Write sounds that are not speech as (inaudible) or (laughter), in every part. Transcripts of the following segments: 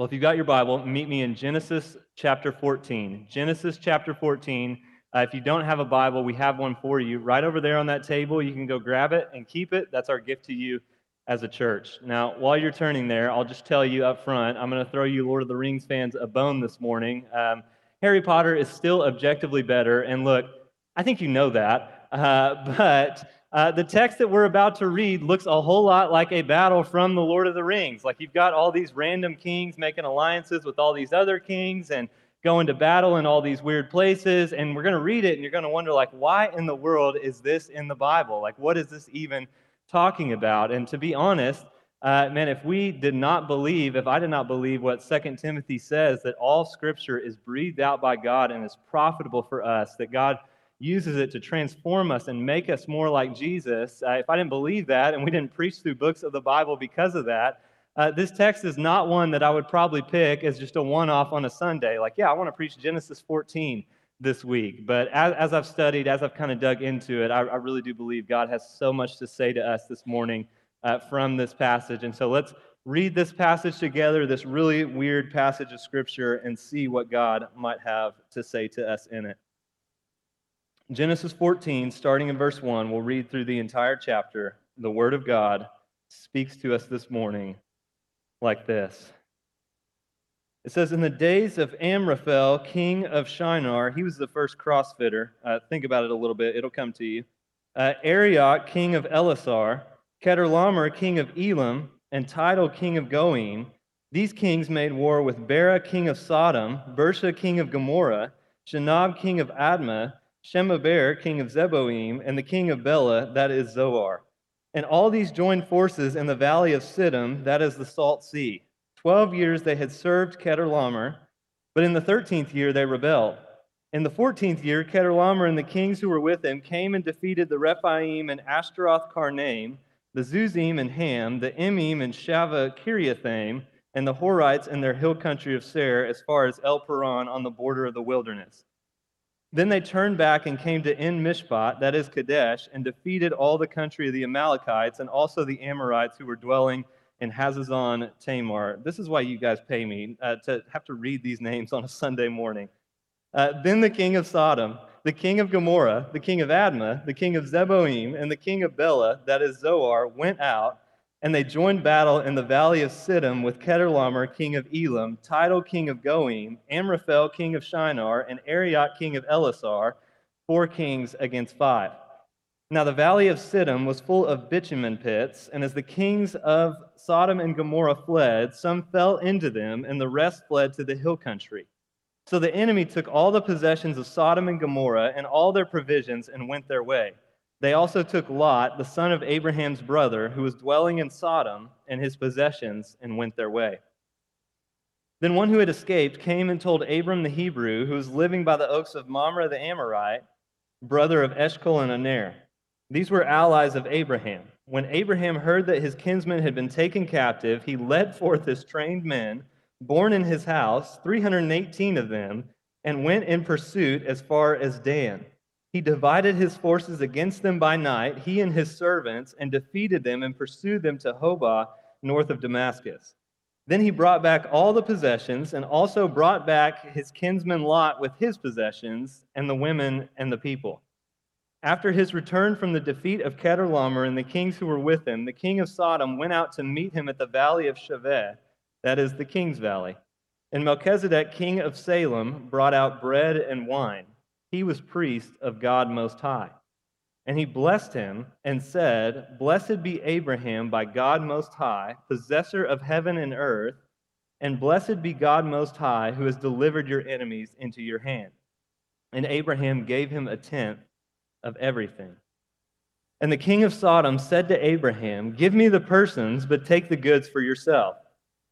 Well, if you've got your Bible, meet me in Genesis chapter 14. Genesis chapter 14. Uh, if you don't have a Bible, we have one for you right over there on that table. You can go grab it and keep it. That's our gift to you as a church. Now, while you're turning there, I'll just tell you up front I'm going to throw you Lord of the Rings fans a bone this morning. Um, Harry Potter is still objectively better. And look, I think you know that. Uh, (laughs) but uh, the text that we're about to read looks a whole lot like a battle from the Lord of the Rings. Like you've got all these random kings making alliances with all these other kings and going to battle in all these weird places. And we're going to read it and you're going to wonder, like, why in the world is this in the Bible? Like, what is this even talking about? And to be honest, uh, man, if we did not believe, if I did not believe what Second Timothy says, that all scripture is breathed out by God and is profitable for us, that God uses it to transform us and make us more like Jesus, uh, if I didn't believe that and we didn't preach through books of the Bible because of that, uh, this text is not one that I would probably pick as just a one off on a Sunday. Like, yeah, I want to preach Genesis 14 this week. But as, as I've studied, as I've kind of dug into it, I, I, really do believe God has so much to say to us this morning uh, from this passage. And so let's read this passage together, this really weird passage of Scripture, and see what God might have to say to us in it. Genesis 14, starting in verse 1, we'll read through the entire chapter. The Word of God speaks to us this morning like this. It says, In the days of Amraphel, king of Shinar, he was the first crossfitter. Uh, think about it a little bit, it'll come to you. Uh, Arioch, king of Ellasar, Chedorlaomer, king of Elam, and Tidal, king of Goiim. These kings made war with Bera, king of Sodom, Birsha, king of Gomorrah, Shinab, king of Admah, Shemeber, king of Zeboim, and the king of Bela, that is Zoar. And all these joined forces in the valley of Siddim, that is the Salt Sea. Twelve years they had served Chedorlaomer, but in the thirteenth year they rebelled. In the fourteenth year, Chedorlaomer and the kings who were with him came and defeated the Rephaim and Ashtaroth Karnaim, the Zuzim and Ham, the Emim and Shaveh Kiriathaim, and the Horites in their hill country of Seir, as far as El Paran on the border of the wilderness. Then they turned back and came to En Mishpat, that is Kadesh, and defeated all the country of the Amalekites and also the Amorites who were dwelling in Hazazon Tamar. This is why you guys pay me uh, to have to read these names on a Sunday morning. Uh, then the king of Sodom, the king of Gomorrah, the king of Admah, the king of Zeboim, and the king of Bela, that is Zoar, went out and they joined battle in the valley of Siddim with Chedorlaomer, king of Elam, Tidal, king of Goiim, Amraphel, king of Shinar, and Arioch, king of Ellasar, four kings against five. Now the valley of Siddim was full of bitumen pits, and as the kings of Sodom and Gomorrah fled, some fell into them, and the rest fled to the hill country. So the enemy took all the possessions of Sodom and Gomorrah and all their provisions and went their way. They also took Lot, the son of Abraham's brother, who was dwelling in Sodom, and his possessions, and went their way. Then one who had escaped came and told Abram the Hebrew, who was living by the oaks of Mamre the Amorite, brother of Eshcol and Aner. These were allies of Abraham. When Abraham heard that his kinsman had been taken captive, he led forth his trained men, born in his house, 318 of them, and went in pursuit as far as Dan. He divided his forces against them by night, he and his servants, and defeated them and pursued them to Hobah, north of Damascus. Then he brought back all the possessions and also brought back his kinsman Lot with his possessions and the women and the people. After his return from the defeat of Chedorlaomer and the kings who were with him, the king of Sodom went out to meet him at the valley of Shaveh, that is the king's valley. And Melchizedek, king of Salem, brought out bread and wine he was priest of God Most High. And he blessed him and said, Blessed be Abraham by God Most High, possessor of heaven and earth, and blessed be God Most High, who has delivered your enemies into your hand. And Abraham gave him a tenth of everything. And the king of Sodom said to Abraham, Give me the persons, but take the goods for yourself.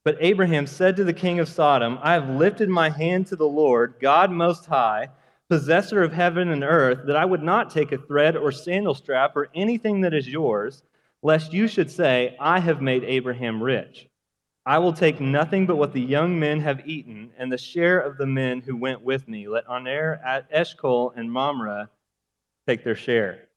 But Abraham said to the king of Sodom, I have lifted my hand to the Lord, God Most High possessor of heaven and earth, that I would not take a thread or sandal strap or anything that is yours, lest you should say, I have made Abraham rich. I will take nothing but what the young men have eaten, and the share of the men who went with me. Let Aner, Eshcol, and Mamre take their share.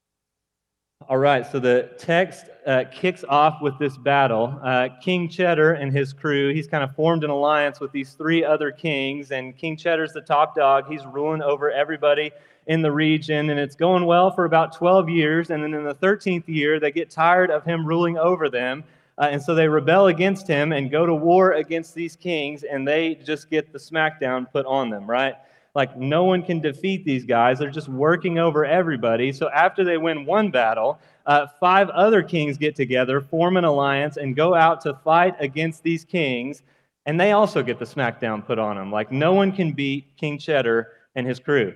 All right, so the text uh, kicks off with this battle. Uh, King Cheddar and his crew, he's kind of formed an alliance with these three other kings, and King Cheddar's the top dog. He's ruling over everybody in the region, and it's going well for about 12 years. And then in the 13th year, they get tired of him ruling over them, uh, and so they rebel against him and go to war against these kings, and they just get the smackdown put on them, right? Like, no one can defeat these guys. They're just working over everybody. So, after they win one battle, uh, five other kings get together, form an alliance, and go out to fight against these kings. And they also get the smackdown put on them. Like, no one can beat King Cheddar and his crew.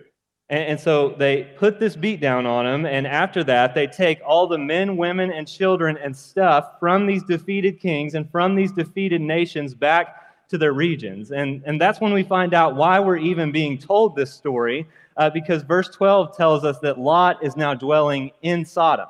And, and so they put this beat down on them. And after that, they take all the men, women, and children and stuff from these defeated kings and from these defeated nations back to their regions. And, and that's when we find out why we're even being told this story, uh, because verse 12 tells us that Lot is now dwelling in Sodom.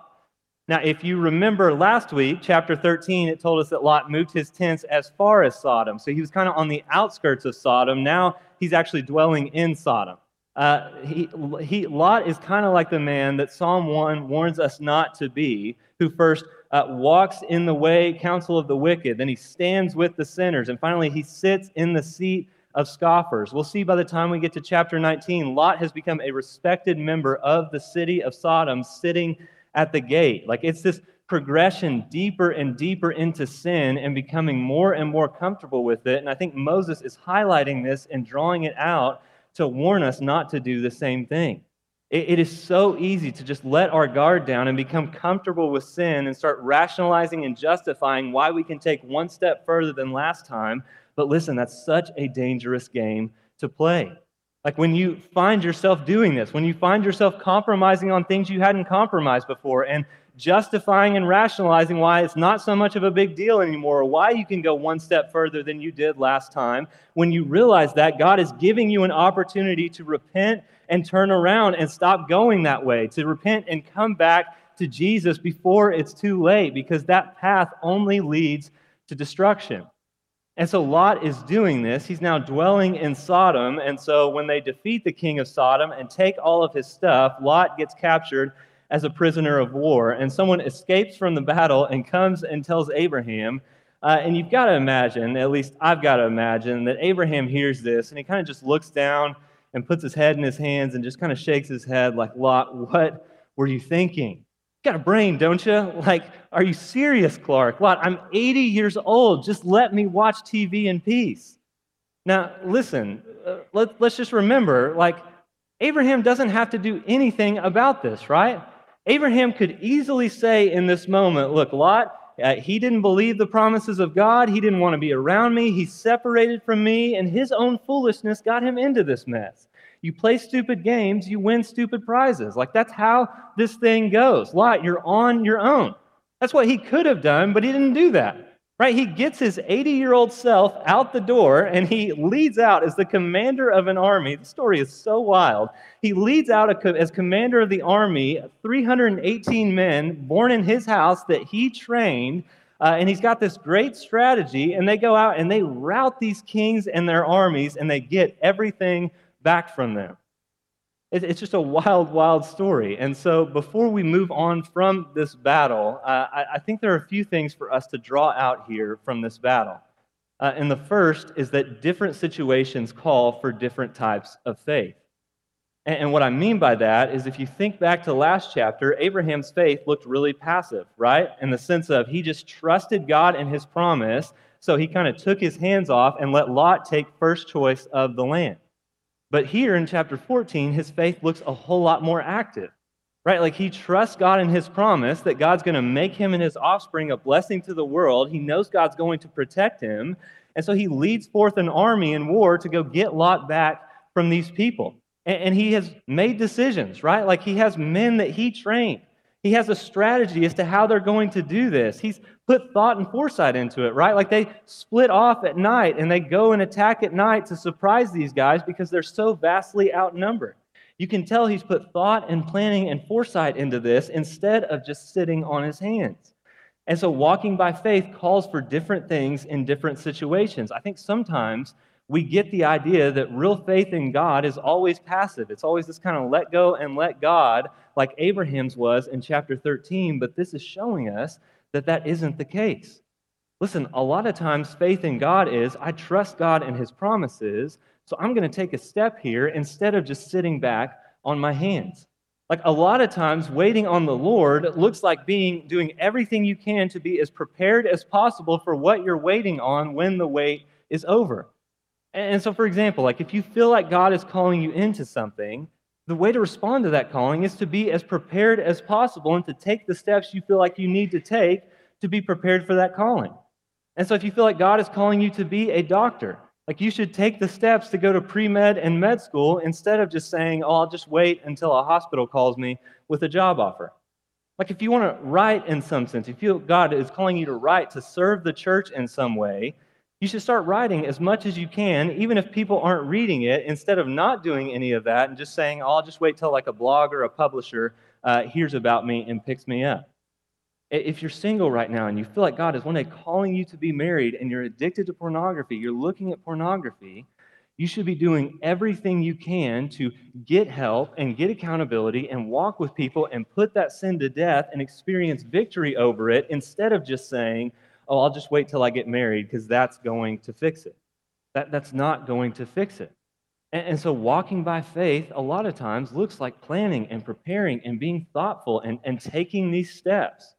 Now, if you remember last week, chapter 13, it told us that Lot moved his tents as far as Sodom. So he was kind of on the outskirts of Sodom. Now he's actually dwelling in Sodom. Uh, he, he, Lot is kind of like the man that Psalm 1 warns us not to be, who first uh, walks in the way, counsel of the wicked. Then he stands with the sinners. And finally, he sits in the seat of scoffers. We'll see by the time we get to chapter 19, Lot has become a respected member of the city of Sodom, sitting at the gate. Like it's this progression deeper and deeper into sin and becoming more and more comfortable with it. And I think Moses is highlighting this and drawing it out to warn us not to do the same thing. It, it is so easy to just let our guard down and become comfortable with sin and start rationalizing and justifying why we can take one step further than last time. But listen, that's such a dangerous game to play. Like when you find yourself doing this, when you find yourself compromising on things you hadn't compromised before and justifying and rationalizing why it's not so much of a big deal anymore, or why you can go one step further than you did last time, when you realize that God is giving you an opportunity to repent and turn around and stop going that way, to repent and come back to Jesus before it's too late, because that path only leads to destruction. And so Lot is doing this. He's now dwelling in Sodom. And so when they defeat the king of Sodom and take all of his stuff, Lot gets captured as a prisoner of war. And someone escapes from the battle and comes and tells Abraham. Uh, and you've got to imagine, at least I've got to imagine, that Abraham hears this and he kind of just looks down and puts his head in his hands and just kind of shakes his head like, Lot, what were you thinking? You got a brain, don't you? Like, are you serious, Clark? Lot, I'm 80 years old. Just let me watch TV in peace. Now, listen, uh, let, let's just remember, like, Abraham doesn't have to do anything about this, right? Abraham could easily say in this moment, Look, Lot, uh, he didn't believe the promises of God. He didn't want to be around me. He separated from me, and his own foolishness got him into this mess. You play stupid games, you win stupid prizes. Like that's how this thing goes. Lot, you're on your own. That's what he could have done, but he didn't do that. Right? He gets his 80 year old self out the door and he leads out as the commander of an army. The story is so wild. He leads out as commander of the army 318 men born in his house that he trained. Uh, and he's got this great strategy, and they go out and they rout these kings and their armies, and they get everything back from them. It's just a wild, wild story. And so, before we move on from this battle, uh, I, think there are a few things for us to draw out here from this battle. Uh, and the first is that different situations call for different types of faith. And, and what I mean by that is if you think back to last chapter, Abraham's faith looked really passive, right? In the sense of he just trusted God and his promise, so he kind of took his hands off and let Lot take first choice of the land. But here in chapter 14, his faith looks a whole lot more active, right? Like he trusts God in his promise that God's going to make him and his offspring a blessing to the world. He knows God's going to protect him. And so he leads forth an army in war to go get Lot back from these people. And, he has made decisions, right? Like he has men that he trained. He has a strategy as to how they're going to do this. He's put thought and foresight into it, right? Like they split off at night and they go and attack at night to surprise these guys because they're so vastly outnumbered. You can tell he's put thought and planning and foresight into this instead of just sitting on his hands. And so walking by faith calls for different things in different situations. I think sometimes we get the idea that real faith in God is always passive. It's always this kind of let go and let God like Abraham's was in chapter 13, but this is showing us that that isn't the case. Listen, a lot of times faith in God is I trust God and his promises, so I'm going to take a step here instead of just sitting back on my hands. Like a lot of times, waiting on the Lord looks like being doing everything you can to be as prepared as possible for what you're waiting on when the wait is over. And so, for example, like if you feel like God is calling you into something, the way to respond to that calling is to be as prepared as possible and to take the steps you feel like you need to take to be prepared for that calling. And so, if you feel like God is calling you to be a doctor, like you should take the steps to go to pre med and med school instead of just saying, oh, I'll just wait until a hospital calls me with a job offer. Like if you want to write in some sense, if you feel God is calling you to write to serve the church in some way, you should start writing as much as you can, even if people aren't reading it, instead of not doing any of that and just saying, oh, I'll just wait till like a blog or a publisher uh, hears about me and picks me up. If you're single right now and you feel like God is one day calling you to be married and you're addicted to pornography, you're looking at pornography, you should be doing everything you can to get help and get accountability and walk with people and put that sin to death and experience victory over it instead of just saying, oh, I'll just wait till I get married because that's going to fix it. That, that's not going to fix it. And, and, so walking by faith a lot of times looks like planning and preparing and being thoughtful and, and taking these steps.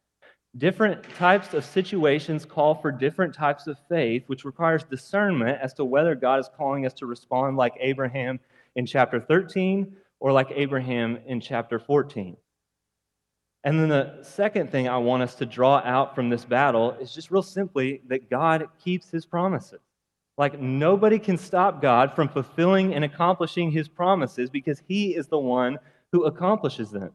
Different types of situations call for different types of faith, which requires discernment as to whether God is calling us to respond like Abraham in chapter 13 or like Abraham in chapter 14. And then the second thing I want us to draw out from this battle is just real simply that God keeps his promises. Like nobody can stop God from fulfilling and accomplishing his promises because he is the one who accomplishes them.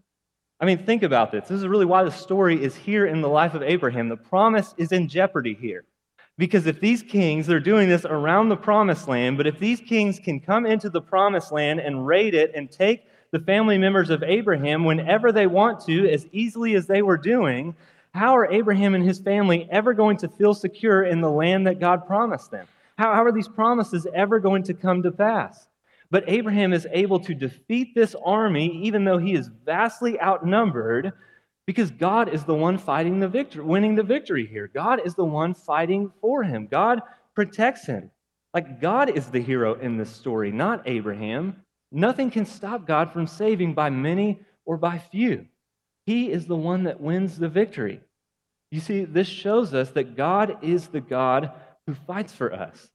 I mean, think about this. This is really why the story is here in the life of Abraham. The promise is in jeopardy here. Because if these kings, they're doing this around the promised land, but if these kings can come into the promised land and raid it and take the family members of Abraham whenever they want to, as easily as they were doing, how are Abraham and his family ever going to feel secure in the land that God promised them? How, how are these promises ever going to come to pass? But Abraham is able to defeat this army, even though he is vastly outnumbered, because God is the one fighting the victory, winning the victory here. God is the one fighting for him. God protects him. Like God is the hero in this story, not Abraham. Nothing can stop God from saving by many or by few. He is the one that wins the victory. You see, this shows us that God is the God who fights for us.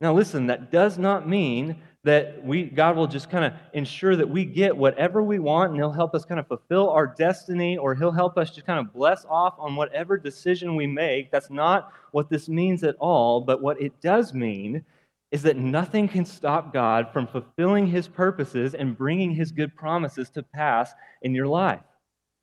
Now, listen, that does not mean that we God will just kind of ensure that we get whatever we want and he'll help us kind of fulfill our destiny or he'll help us just kind of bless off on whatever decision we make. That's not what this means at all, but what it does mean is that nothing can stop God from fulfilling his purposes and bringing his good promises to pass in your life.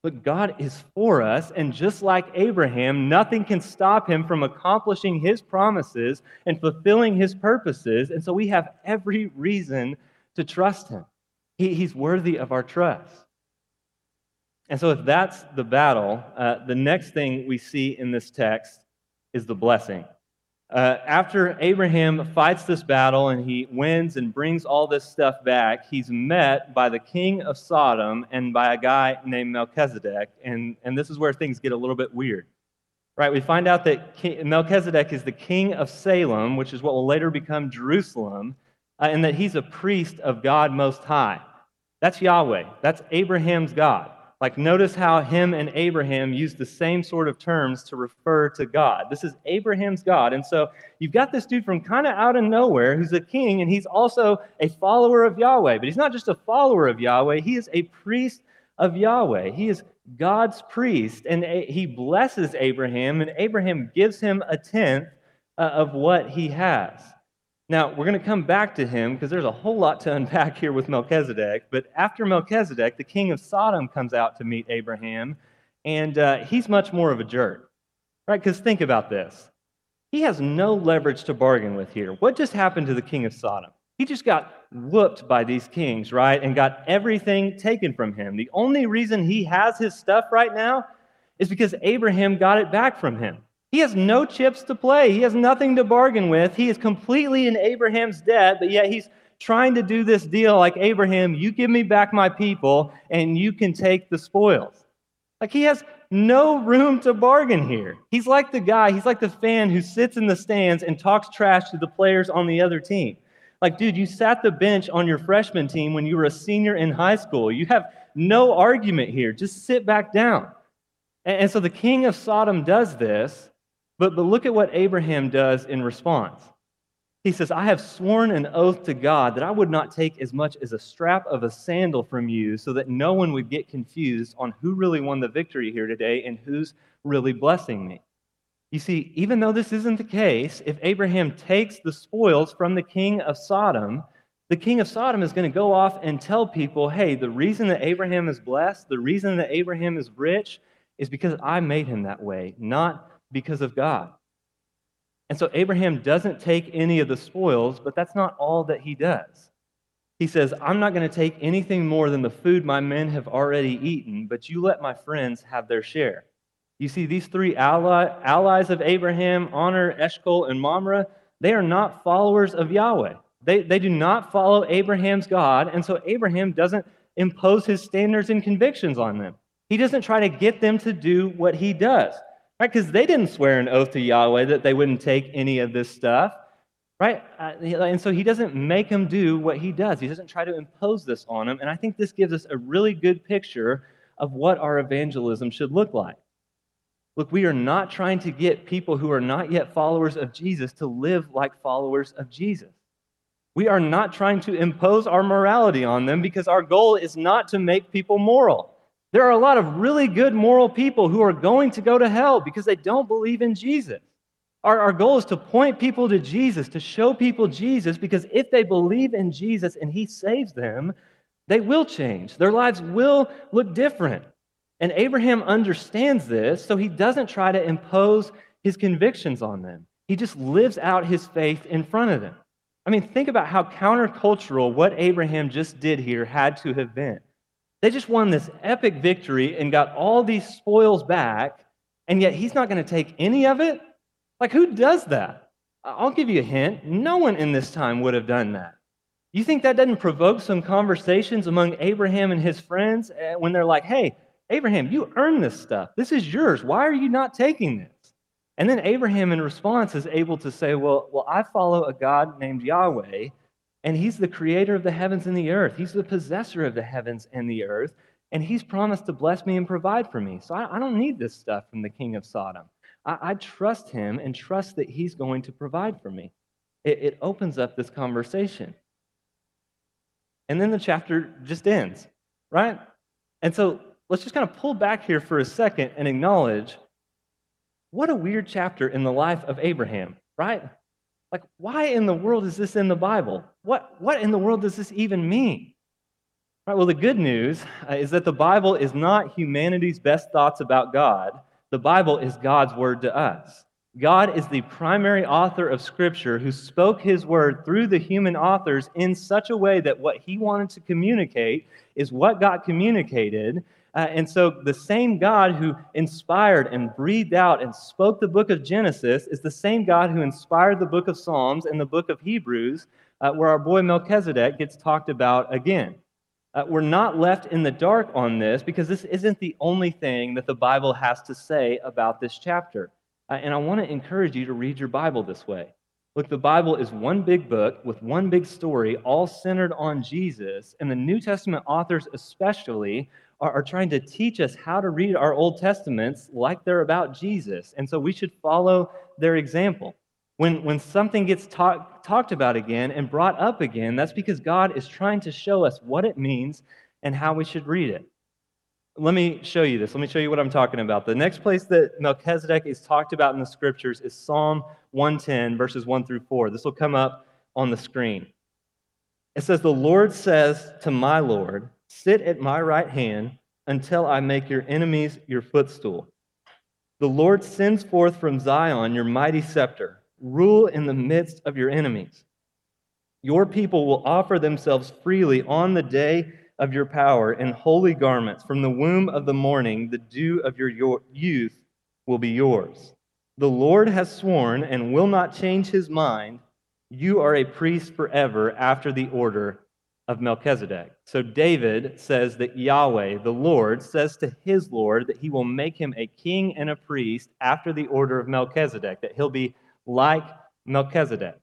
But God is for us, and just like Abraham, nothing can stop him from accomplishing his promises and fulfilling his purposes. And so we have every reason to trust him. He, he's worthy of our trust. And so, if that's the battle, uh, the next thing we see in this text is the blessing. Uh, after Abraham fights this battle and he wins and brings all this stuff back, he's met by the king of Sodom and by a guy named Melchizedek. And, and this is where things get a little bit weird. Right? We find out that king, Melchizedek is the king of Salem, which is what will later become Jerusalem, uh, and that he's a priest of God Most High. That's Yahweh, that's Abraham's God. Like, notice how him and Abraham use the same sort of terms to refer to God. This is Abraham's God. And so you've got this dude from kind of out of nowhere who's a king, and he's also a follower of Yahweh. But he's not just a follower of Yahweh, he is a priest of Yahweh. He is God's priest, and he blesses Abraham, and Abraham gives him a tenth uh, of what he has. Now, we're going to come back to him because there's a whole lot to (laughs) unpack here with Melchizedek. But after Melchizedek, the king of Sodom comes out to meet Abraham, and uh, he's much more of a jerk, right? Because think about this. He has no leverage to bargain with here. What just happened to the king of Sodom? He just got whooped by these kings, right? And got everything taken from him. The only reason he has his stuff right now is because Abraham got it back from him. He has no chips to play. He has nothing to bargain with. He is completely in Abraham's debt, but yet he's trying to do this deal like Abraham, you give me back my people and you can take the spoils. Like he has no room to bargain here. He's like the guy, he's like the fan who sits in the stands and talks trash to the players on the other team. Like, dude, you sat the bench on your freshman team when you were a senior in high school. You have no argument here. Just sit back down. And, so the king of Sodom does this, but, but look at what Abraham does in response. He says, I have sworn an oath to God that I would not take as much as a strap of a sandal from you so that no one would get confused on who really won the victory here today and who's really blessing me. You see, even though this isn't the case, if Abraham takes the spoils from the king of Sodom, the king of Sodom is going to go off and tell people, hey, the reason that Abraham is blessed, the reason that Abraham is rich, is because I made him that way, not because of God. And so Abraham doesn't take any of the spoils, but that's not all that he does. He says, I'm not going to take anything more than the food my men have already eaten, but you let my friends have their share. You see, these three ally, allies of Abraham, Aner, Eshcol, and Mamre, they are not followers of Yahweh. They, they do not follow Abraham's God, and so Abraham doesn't impose his standards and convictions on them. He doesn't try to get them to do what he does, right? Because they didn't swear an oath to Yahweh that they wouldn't take any of this stuff, right? Uh, and so he doesn't make them do what he does. He doesn't try to impose this on them. And I think this gives us a really good picture of what our evangelism should look like. Look, we are not trying to get people who are not yet followers of Jesus to live like followers of Jesus. We are not trying to impose our morality on them because our goal is not to make people moral. There are a lot of really good moral people who are going to go to hell because they don't believe in Jesus. Our, our goal is to point people to Jesus, to show people Jesus, because if they believe in Jesus and He saves them, they will change. Their lives will look different. And Abraham understands this, so he doesn't try to impose his convictions on them. He just lives out his faith in front of them. I mean, think about how countercultural what Abraham just did here had to have been. They just won this epic victory and got all these spoils back, and yet he's not going to take any of it? Like, who does that? I'll give you a hint. No one in this time would have done that. You think that doesn't provoke some conversations among Abraham and his friends eh, when they're like, hey, Abraham, you earned this stuff. This is yours. Why are you not taking this? And then Abraham, in response, is able to say, Well, well I follow a God named Yahweh, and he's the creator of the heavens and the earth. He's the possessor of the heavens and the earth, and he's promised to bless me and provide for me. So I, I don't need this stuff from the king of Sodom. I, I, trust him and trust that he's going to provide for me. It, it opens up this conversation. And then the chapter just ends, right? And so let's just kind of pull back here for a second and acknowledge what a weird chapter in the life of Abraham, right? Like, why in the world is this in the Bible? What, what in the world does this even mean? Right, well, the good news uh, is that the Bible is not humanity's best thoughts about God. The Bible is God's word to us. God is the primary author of Scripture who spoke his word through the human authors in such a way that what he wanted to communicate is what got communicated, uh, and so the same God who inspired and breathed out and spoke the book of Genesis is the same God who inspired the book of Psalms and the book of Hebrews, uh, where our boy Melchizedek gets talked about again. Uh, we're not left in the dark on this because this isn't the only thing that the Bible has to say about this chapter. Uh, and I want to encourage you to read your Bible this way. Look, the Bible is one big book with one big story, all centered on Jesus. And the New Testament authors, especially, are, are trying to teach us how to read our Old Testaments like they're about Jesus. And so we should follow their example. When, when something gets talk, talked about again and brought up again, that's because God is trying to show us what it means and how we should read it. Let me show you this. Let me show you what I'm talking about. The next place that Melchizedek is talked about in the scriptures is Psalm 110, verses 1 through 4. This will come up on the screen. It says, The Lord says to my Lord, Sit at my right hand until I make your enemies your footstool. The Lord sends forth from Zion your mighty scepter. Rule in the midst of your enemies. Your people will offer themselves freely on the day of your power in holy garments. From the womb of the morning, the dew of your youth will be yours. The Lord has sworn and will not change his mind. You are a priest forever after the order of Melchizedek. So David says that Yahweh, the Lord, says to his Lord that he will make him a king and a priest after the order of Melchizedek, that he'll be like Melchizedek.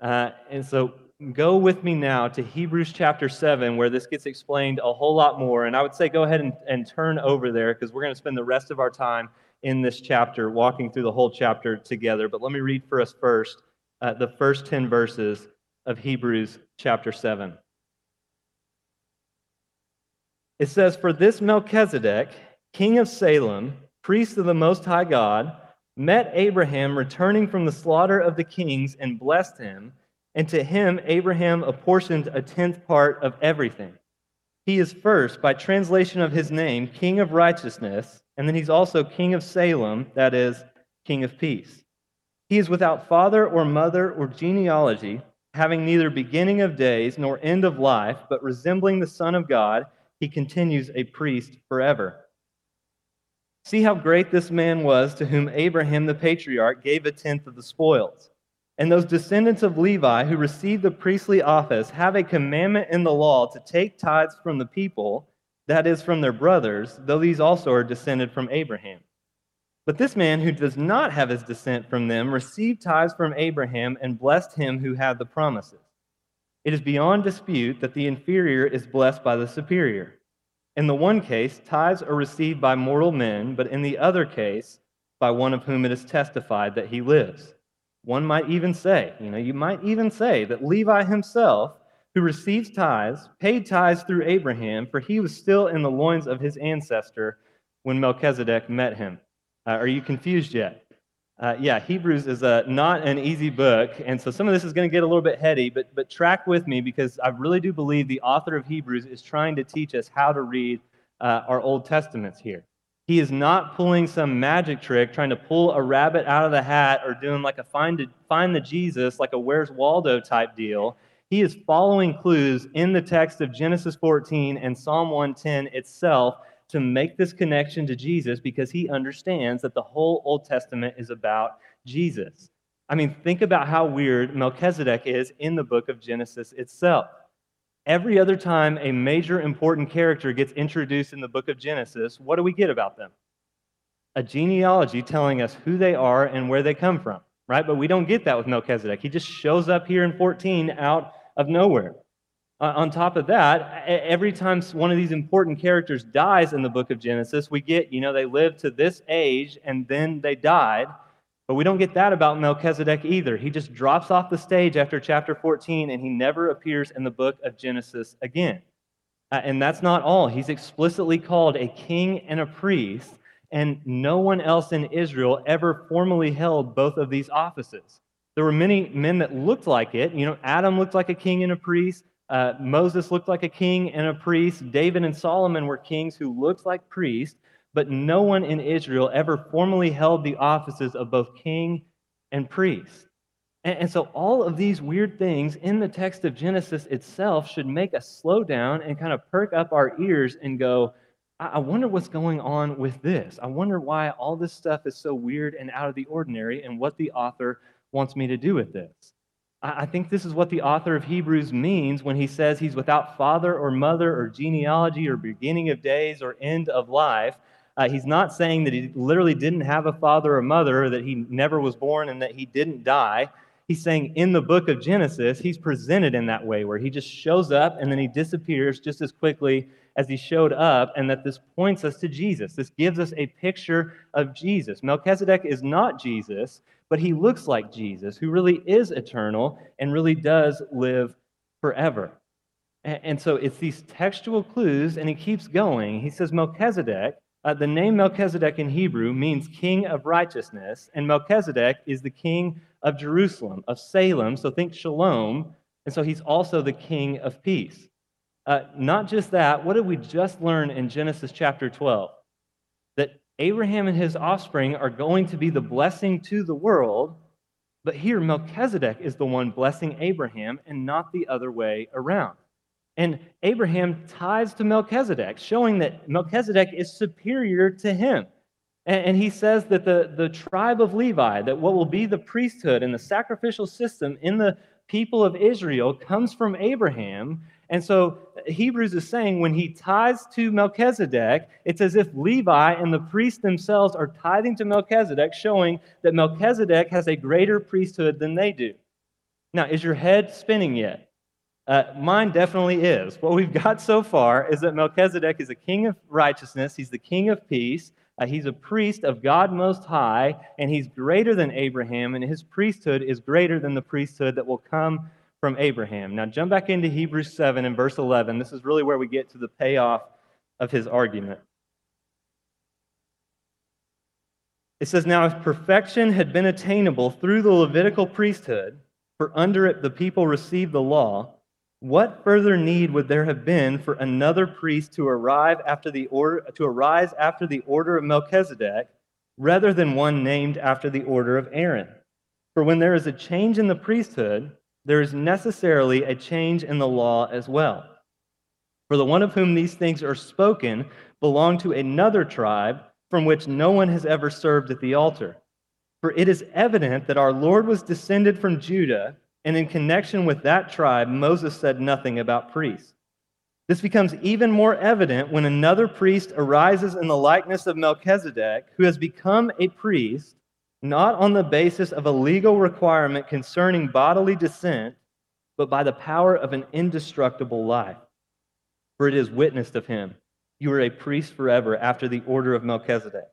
Uh, and so go with me now to Hebrews chapter 7, where this gets explained a whole lot more. And I would say go ahead and, and turn over there because we're going to spend the rest of our time in this chapter, walking through the whole chapter together. But let me read for us first uh, the first 10 verses of Hebrews chapter 7. It says, For this Melchizedek, king of Salem, priest of the Most High God, met Abraham returning from the slaughter of the kings and blessed him. And to him, Abraham apportioned a tenth part of everything. He is first, by translation of his name, king of righteousness, and then he's also king of Salem, that is, king of peace. He is without father or mother or genealogy, having neither beginning of days nor end of life, but resembling the Son of God, he continues a priest forever. See how great this man was to whom Abraham the patriarch gave a tenth of the spoils. And those descendants of Levi who received the priestly office have a commandment in the law to take tithes from the people, that is, from their brothers, though these also are descended from Abraham. But this man who does not have his descent from them received tithes from Abraham and blessed him who had the promises. It is beyond dispute that the inferior is blessed by the superior. In the one case, tithes are received by mortal men, but in the other case, by one of whom it is testified that he lives. One might even say, you know, you might even say that Levi himself, who receives tithes, paid tithes through Abraham, for he was still in the loins of his ancestor when Melchizedek met him. Uh, are you confused yet? Uh, yeah, Hebrews is a, not an easy book, and so some of this is going to get a little bit heady, but, but track with me because I really do believe the author of Hebrews is trying to teach us how to read uh, our Old Testaments here. He is not pulling some magic trick, trying to pull a rabbit out of the hat or doing like a find, find the Jesus, like a Where's Waldo type deal. He is following clues in the text of Genesis 14 and Psalm 110 itself to make this connection to Jesus because he understands that the whole Old Testament is about Jesus. I mean, think about how weird Melchizedek is in the book of Genesis itself. Every other time a major important character gets introduced in the book of Genesis, what do we get about them? A genealogy telling us who they are and where they come from, right? But we don't get that with Melchizedek. He just shows up here in 14 out of nowhere. Uh, on top of that, every time one of these important characters dies in the book of Genesis, we get, you know, they lived to this age and then they died. But we don't get that about Melchizedek either. He just drops off the stage after chapter 14 and he never appears in the book of Genesis again. Uh, and that's not all. He's explicitly called a king and a priest, and no one else in Israel ever formally held both of these offices. There were many men that looked like it. You know, Adam looked like a king and a priest. Uh, Moses looked like a king and a priest. David and Solomon were kings who looked like priests but no one in Israel ever formally held the offices of both king and priest. And, and, so, all of these weird things in the text of Genesis itself should make us slow down and kind of perk up our ears and go, I, I wonder what's going on with this. I wonder why all this stuff is so weird and out of the ordinary and what the author wants me to do with this. I think this is what the author of Hebrews means when he says he's without father or mother or genealogy or beginning of days or end of life. Uh, he's not saying that he literally didn't have a father or mother, or that he never was born and that he didn't die. He's saying in the book of Genesis, he's presented in that way, where he just shows up and then he disappears just as quickly as he showed up, and that this points us to Jesus. This gives us a picture of Jesus. Melchizedek is not Jesus, but he looks like Jesus, who really is eternal and really does live forever. And so it's these textual clues, and he keeps going. He says, Melchizedek uh, the name Melchizedek in Hebrew means king of righteousness, and Melchizedek is the king of Jerusalem, of Salem. So think shalom. And so he's also the king of peace. Uh, not just that, what did we just learn in Genesis chapter 12? Abraham and his offspring are going to be the blessing to the world, but here Melchizedek is the one blessing Abraham and not the other way around. And Abraham ties to Melchizedek, showing that Melchizedek is superior to him. And, he says that the, the tribe of Levi, that what will be the priesthood and the sacrificial system in the people of Israel comes from Abraham. And so Hebrews is saying when he tithes to Melchizedek, it's as if Levi and the priests themselves are tithing to Melchizedek, showing that Melchizedek has a greater priesthood than they do. Now, is your head spinning yet? Uh, mine definitely is. What we've got so far is that Melchizedek is a king of righteousness, he's the king of peace, uh, he's a priest of God Most High, and he's greater than Abraham, and his priesthood is greater than the priesthood that will come from Abraham. Now, jump back into Hebrews 7 and verse 11. This is really where we get to the payoff of his argument. It says, Now, if perfection had been attainable through the Levitical priesthood, for under it the people received the law, what further need would there have been for another priest to arrive after the order to arise after the order of Melchizedek, rather than one named after the order of Aaron? For when there is a change in the priesthood, there is necessarily a change in the law as well. For the one of whom these things are spoken belonged to another tribe from which no one has ever served at the altar. For it is evident that our Lord was descended from Judah, and in connection with that tribe, Moses said nothing about priests. This becomes even more evident when another priest arises in the likeness of Melchizedek, who has become a priest not on the basis of a legal requirement concerning bodily descent, but by the power of an indestructible life. For it is witnessed of him, you are a priest forever after the order of Melchizedek.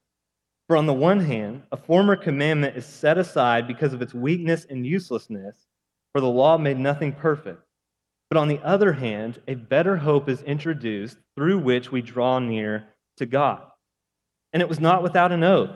For on the one hand, a former commandment is set aside because of its weakness and uselessness, for the law made nothing perfect. But on the other hand, a better hope is introduced through which we draw near to God. And it was not without an oath.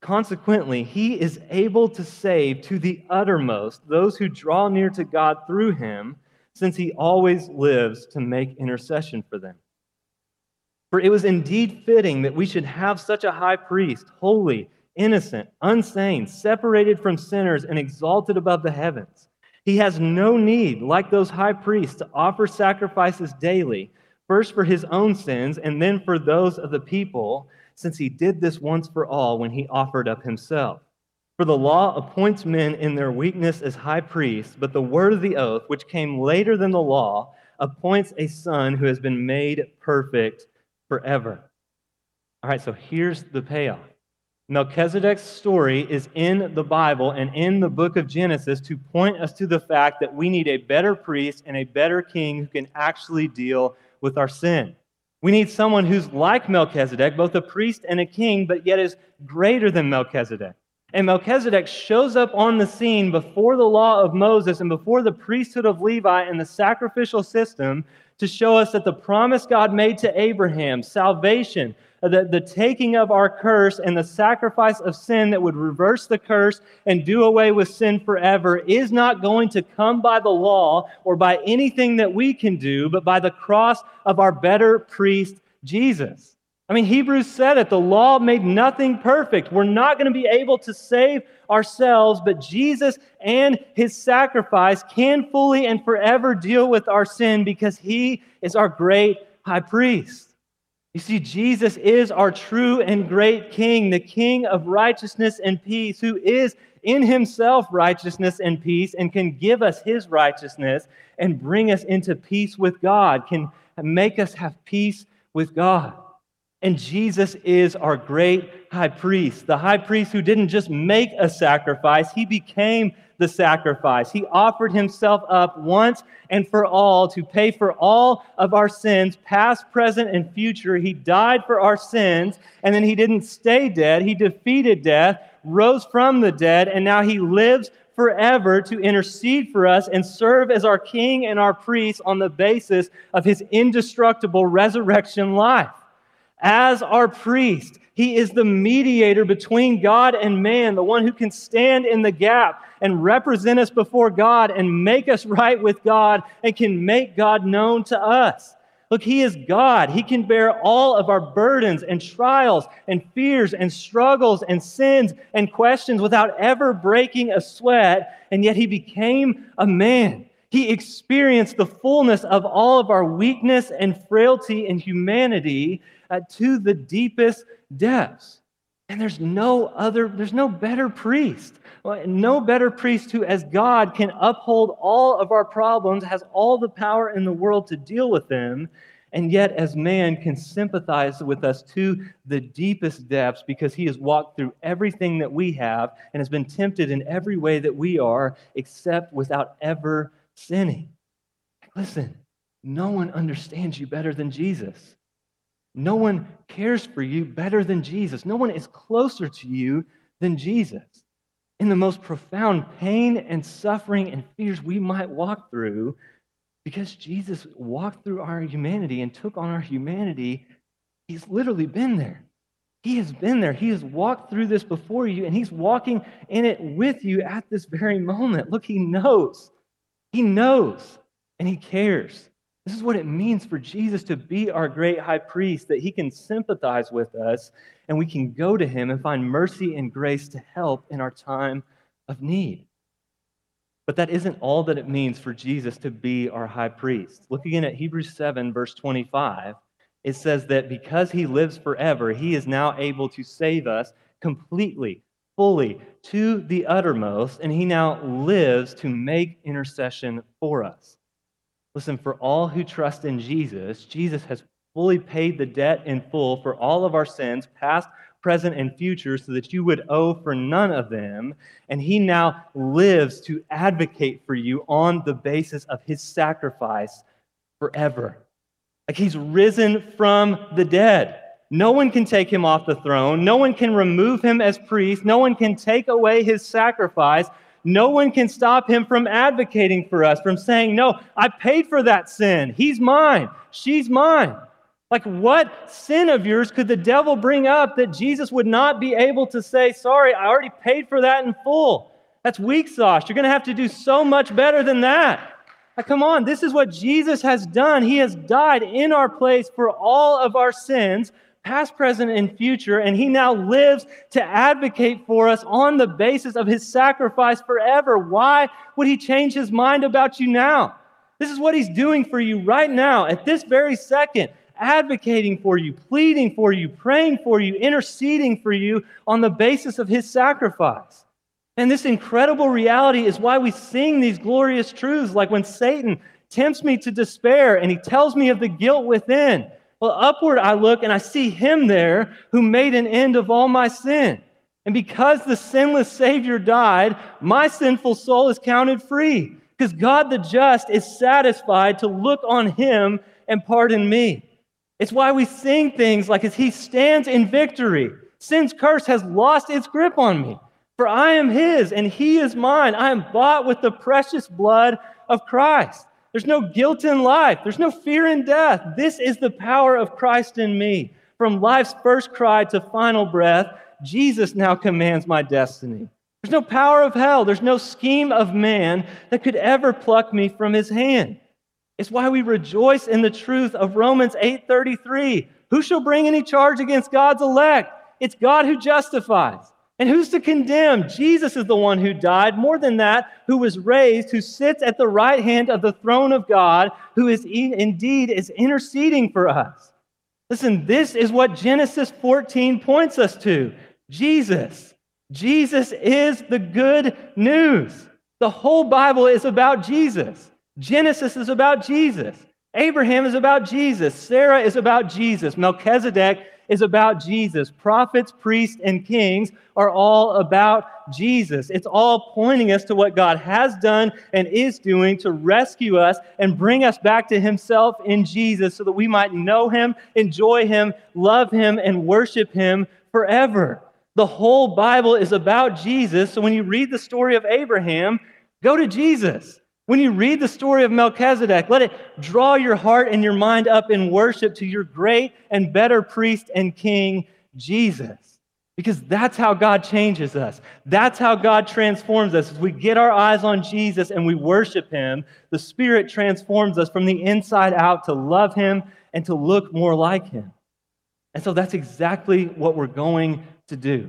Consequently, he is able to save to the uttermost those who draw near to God through him, since he always lives to make intercession for them. For it was indeed fitting that we should have such a high priest, holy, innocent, unstained, separated from sinners, and exalted above the heavens. He has no need, like those high priests, to offer sacrifices daily, first for his own sins and then for those of the people since he did this once for all when he offered up himself. For the law appoints men in their weakness as high priests, but the word of the oath, which came later than the law, appoints a son who has been made perfect forever. All right, so here's the payoff. Melchizedek's story is in the Bible and in the book of Genesis to point us to the fact that we need a better priest and a better king who can actually deal with our sin. We need someone who's like Melchizedek, both a priest and a king, but yet is greater than Melchizedek. And Melchizedek shows up on the scene before the law of Moses and before the priesthood of Levi and the sacrificial system to show us that the promise God made to Abraham, salvation, the, the taking of our curse and the sacrifice of sin that would reverse the curse and do away with sin forever is not going to come by the law or by anything that we can do, but by the cross of our better priest, Jesus. I mean, Hebrews said it the law made nothing perfect. We're not going to be able to save ourselves, but Jesus and his sacrifice can fully and forever deal with our sin because he is our great high priest. You see, Jesus is our true and great King, the King of righteousness and peace, who is in himself righteousness and peace and can give us his righteousness and bring us into peace with God, can make us have peace with God. And Jesus is our great high priest, the high priest who didn't just make a sacrifice, he became the sacrifice. He offered himself up once and for all to pay for all of our sins, past, present, and future. He died for our sins, and then he didn't stay dead. He defeated death, rose from the dead, and now he lives forever to intercede for us and serve as our king and our priest on the basis of his indestructible resurrection life. As our priest. He is the mediator between God and man, the one who can stand in the gap and represent us before God and make us (laughs) right with God and can make God known to us. Look, He is God. He can bear all of our burdens and trials and fears and struggles and sins and questions without ever breaking a sweat. And yet He became a man. He experienced the fullness of all of our weakness and frailty and humanity uh, to the deepest depths. And there's no other, there's no better priest. No better priest who, as God, can uphold all of our problems, has all the power in the world to deal with them, and yet, as man, can sympathize with us to the deepest depths because he has walked through everything that we have and has been tempted in every way that we are, except without ever sinning. Listen, no one understands you better than Jesus. No one cares for you better than Jesus. No one is closer to you than Jesus. In the most profound pain and suffering and fears we might walk through, because Jesus walked through our humanity and took on our humanity, he's literally been there. He has been there. He has walked through this before you, and he's walking in it with you at this very moment. Look, he knows. He knows, and he cares. This is what it means for Jesus to be our great high priest, that he can sympathize with us and we can go to him and find mercy and grace to help in our time of need. But that isn't all that it means for Jesus to be our high priest. Look again at Hebrews 7, verse 25. It says that because he lives forever, he is now able to save us completely, fully, to the uttermost, and he now lives to make intercession for us. Listen, for all who trust in Jesus, Jesus has fully paid the debt in full for all of our sins, past, present, and future, so that you would owe for none of them. And he now lives to advocate for you on the basis of his sacrifice forever. Like he's risen from the dead. No one can take him off the throne. No one can remove him as priest. No one can take away his sacrifice no one can stop him from advocating for us, from saying, No, I paid for that sin. He's mine. She's mine. Like, what sin of yours could the devil bring up that Jesus would not be able to say, Sorry, I already paid for that in full? That's weak sauce. You're going to have to do so much better than that. Come on, this is what Jesus has done. He has died in our place for all of our sins past, present, and future, and he now lives to advocate for us on the basis of his sacrifice forever. Why would he change his mind about you now? This is what he's doing for you right now, at this very second, advocating for you, pleading for you, praying for you, interceding for you on the basis of his sacrifice. And this incredible reality is why we sing these glorious truths, like when Satan tempts me to despair and he tells me of the guilt within. Well, upward I look and I see him there who made an end of all my sin. And because the sinless Savior died, my sinful soul is counted free. Because God the just is satisfied to look on him and pardon me. It's why we sing things like as he stands in victory. Sin's curse has lost its grip on me. For I am his and he is mine. I am bought with the precious blood of Christ. There's no guilt in life. There's no fear in death. This is the power of Christ in me. From life's first cry to final breath, Jesus now commands my destiny. There's no power of hell. There's no scheme of man that could ever pluck me from his hand. It's why we rejoice in the truth of Romans 8:33. Who shall bring any charge against God's elect? It's God who justifies. And who's to condemn? Jesus is the one who died. More than that, who was raised, who sits at the right hand of the throne of God, who is indeed is interceding for us. Listen, this is what Genesis 14 points us to. Jesus. Jesus is the good news. The whole Bible is about Jesus. Genesis is about Jesus. Abraham is about Jesus. Sarah is about Jesus. Melchizedek is about Jesus. Prophets, priests, and kings are all about Jesus. It's all pointing us to what God has done and is doing to rescue us and bring us back to Himself in Jesus so that we might know Him, enjoy Him, love Him, and worship Him forever. The whole Bible is about Jesus. So when you read the story of Abraham, go to Jesus. When you read the story of Melchizedek, let it draw your heart and your mind up in worship to your great and better priest and king, Jesus. Because that's how God changes us. That's how God transforms us. As we get our eyes on Jesus and we worship Him, the Spirit transforms us from the inside out to love Him and to look more like Him. And so that's exactly what we're going to do.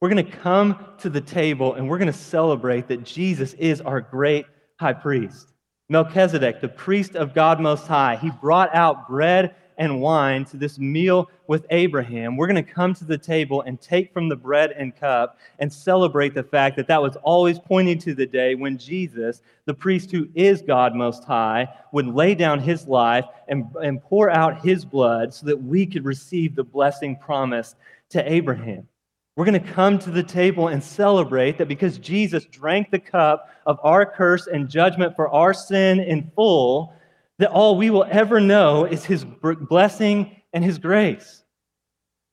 We're going to come to the table and we're going to celebrate that Jesus is our great high priest. Melchizedek, the priest of God Most High, he brought out bread and wine to this meal with Abraham. We're going to come to the table and take from the bread and cup and celebrate the fact that that was always pointing to the day when Jesus, the priest who is God Most High, would lay down his life and, and pour out his blood so that we could receive the blessing promised to Abraham. We're going to come to the table and celebrate that because Jesus drank the cup of our curse and judgment for our sin in full, that all we will ever know is his blessing and his grace.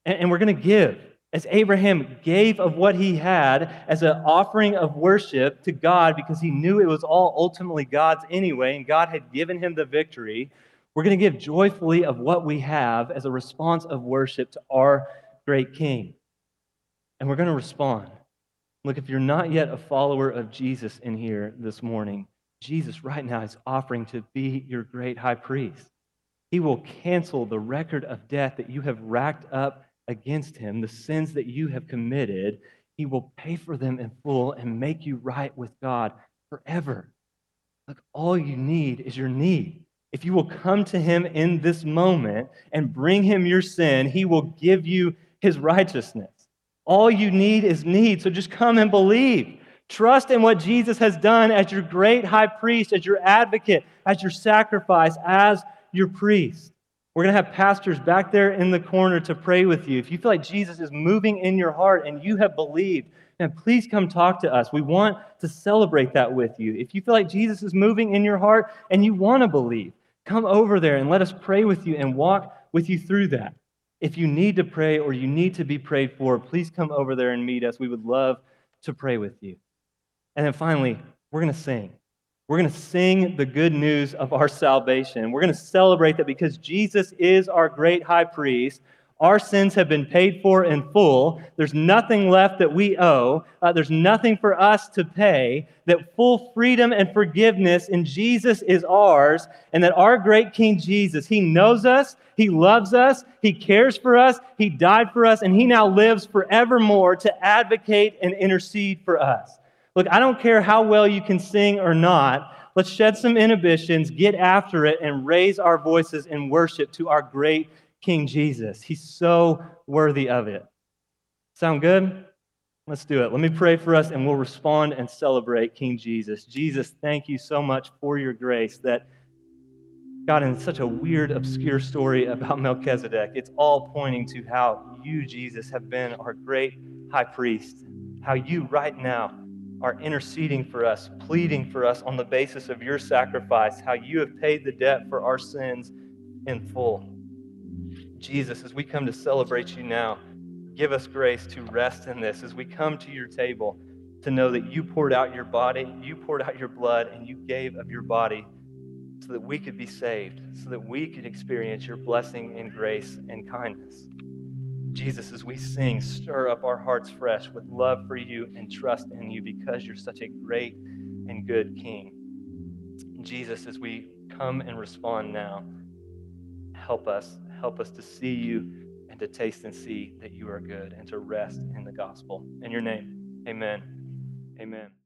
And, we're going to give. As Abraham gave of what he had as an offering of worship to God because he knew it was all ultimately God's anyway, and God had given him the victory, we're going to give joyfully of what we have as a response of worship to our great King and we're going to respond. Look, if you're not yet a follower of Jesus in here this morning, Jesus right now is offering to be your great high priest. He will cancel the record of death that you have racked up against him, the sins that you have committed. He will pay for them in full and make you right with God forever. Look, all you need is your need. If you will come to him in this moment and bring him your sin, he will give you his righteousness. All you need is need. So just come and believe. Trust in what Jesus has done as your great high priest, as your advocate, as your sacrifice, as your priest. We're going to have pastors back there in the corner to pray with you. If you feel like Jesus is moving in your heart and you have believed, then please come talk to us. We want to celebrate that with you. If you feel like Jesus is moving in your heart and you want to believe, come over there and let us pray with you and walk with you through that. If you need to pray or you need to be prayed for, please come over there and meet us. We would love to pray with you. And then finally, we're going to sing. We're going to sing the good news of our salvation. We're going to celebrate that because Jesus is our great high priest, our sins have been paid for in full. There's nothing left that we owe. Uh, there's nothing for us to pay. That full freedom and forgiveness in Jesus is ours. And that our great King Jesus, He knows us, He loves us, He cares for us, He died for us, and He now lives forevermore to advocate and intercede for us. Look, I don't care how well you can sing or not. Let's shed some inhibitions, get after it, and raise our voices in worship to our great King Jesus. He's so worthy of it. Sound good? Let's do it. Let me pray for us and we'll respond and celebrate King Jesus. Jesus, thank you so much for your grace that, God, in such a weird, obscure story about (laughs) Melchizedek, it's all pointing to how you, Jesus, have been our great high priest, how you right now are interceding for us, pleading for us on the basis of your sacrifice, how you have paid the debt for our sins in full. Jesus, as we come to celebrate you now, give us grace to rest in this. As we come to your table, to know that you poured out your body, you poured out your blood, and you gave of your body so that we could be saved, so that we could experience your blessing and grace and kindness. Jesus, as we sing, stir up our hearts fresh with love for you and trust in you because you're such a great and good King. Jesus, as we come and respond now, help us Help us to see you and to taste and see that you are good and to rest in the gospel. In your name, amen. Amen.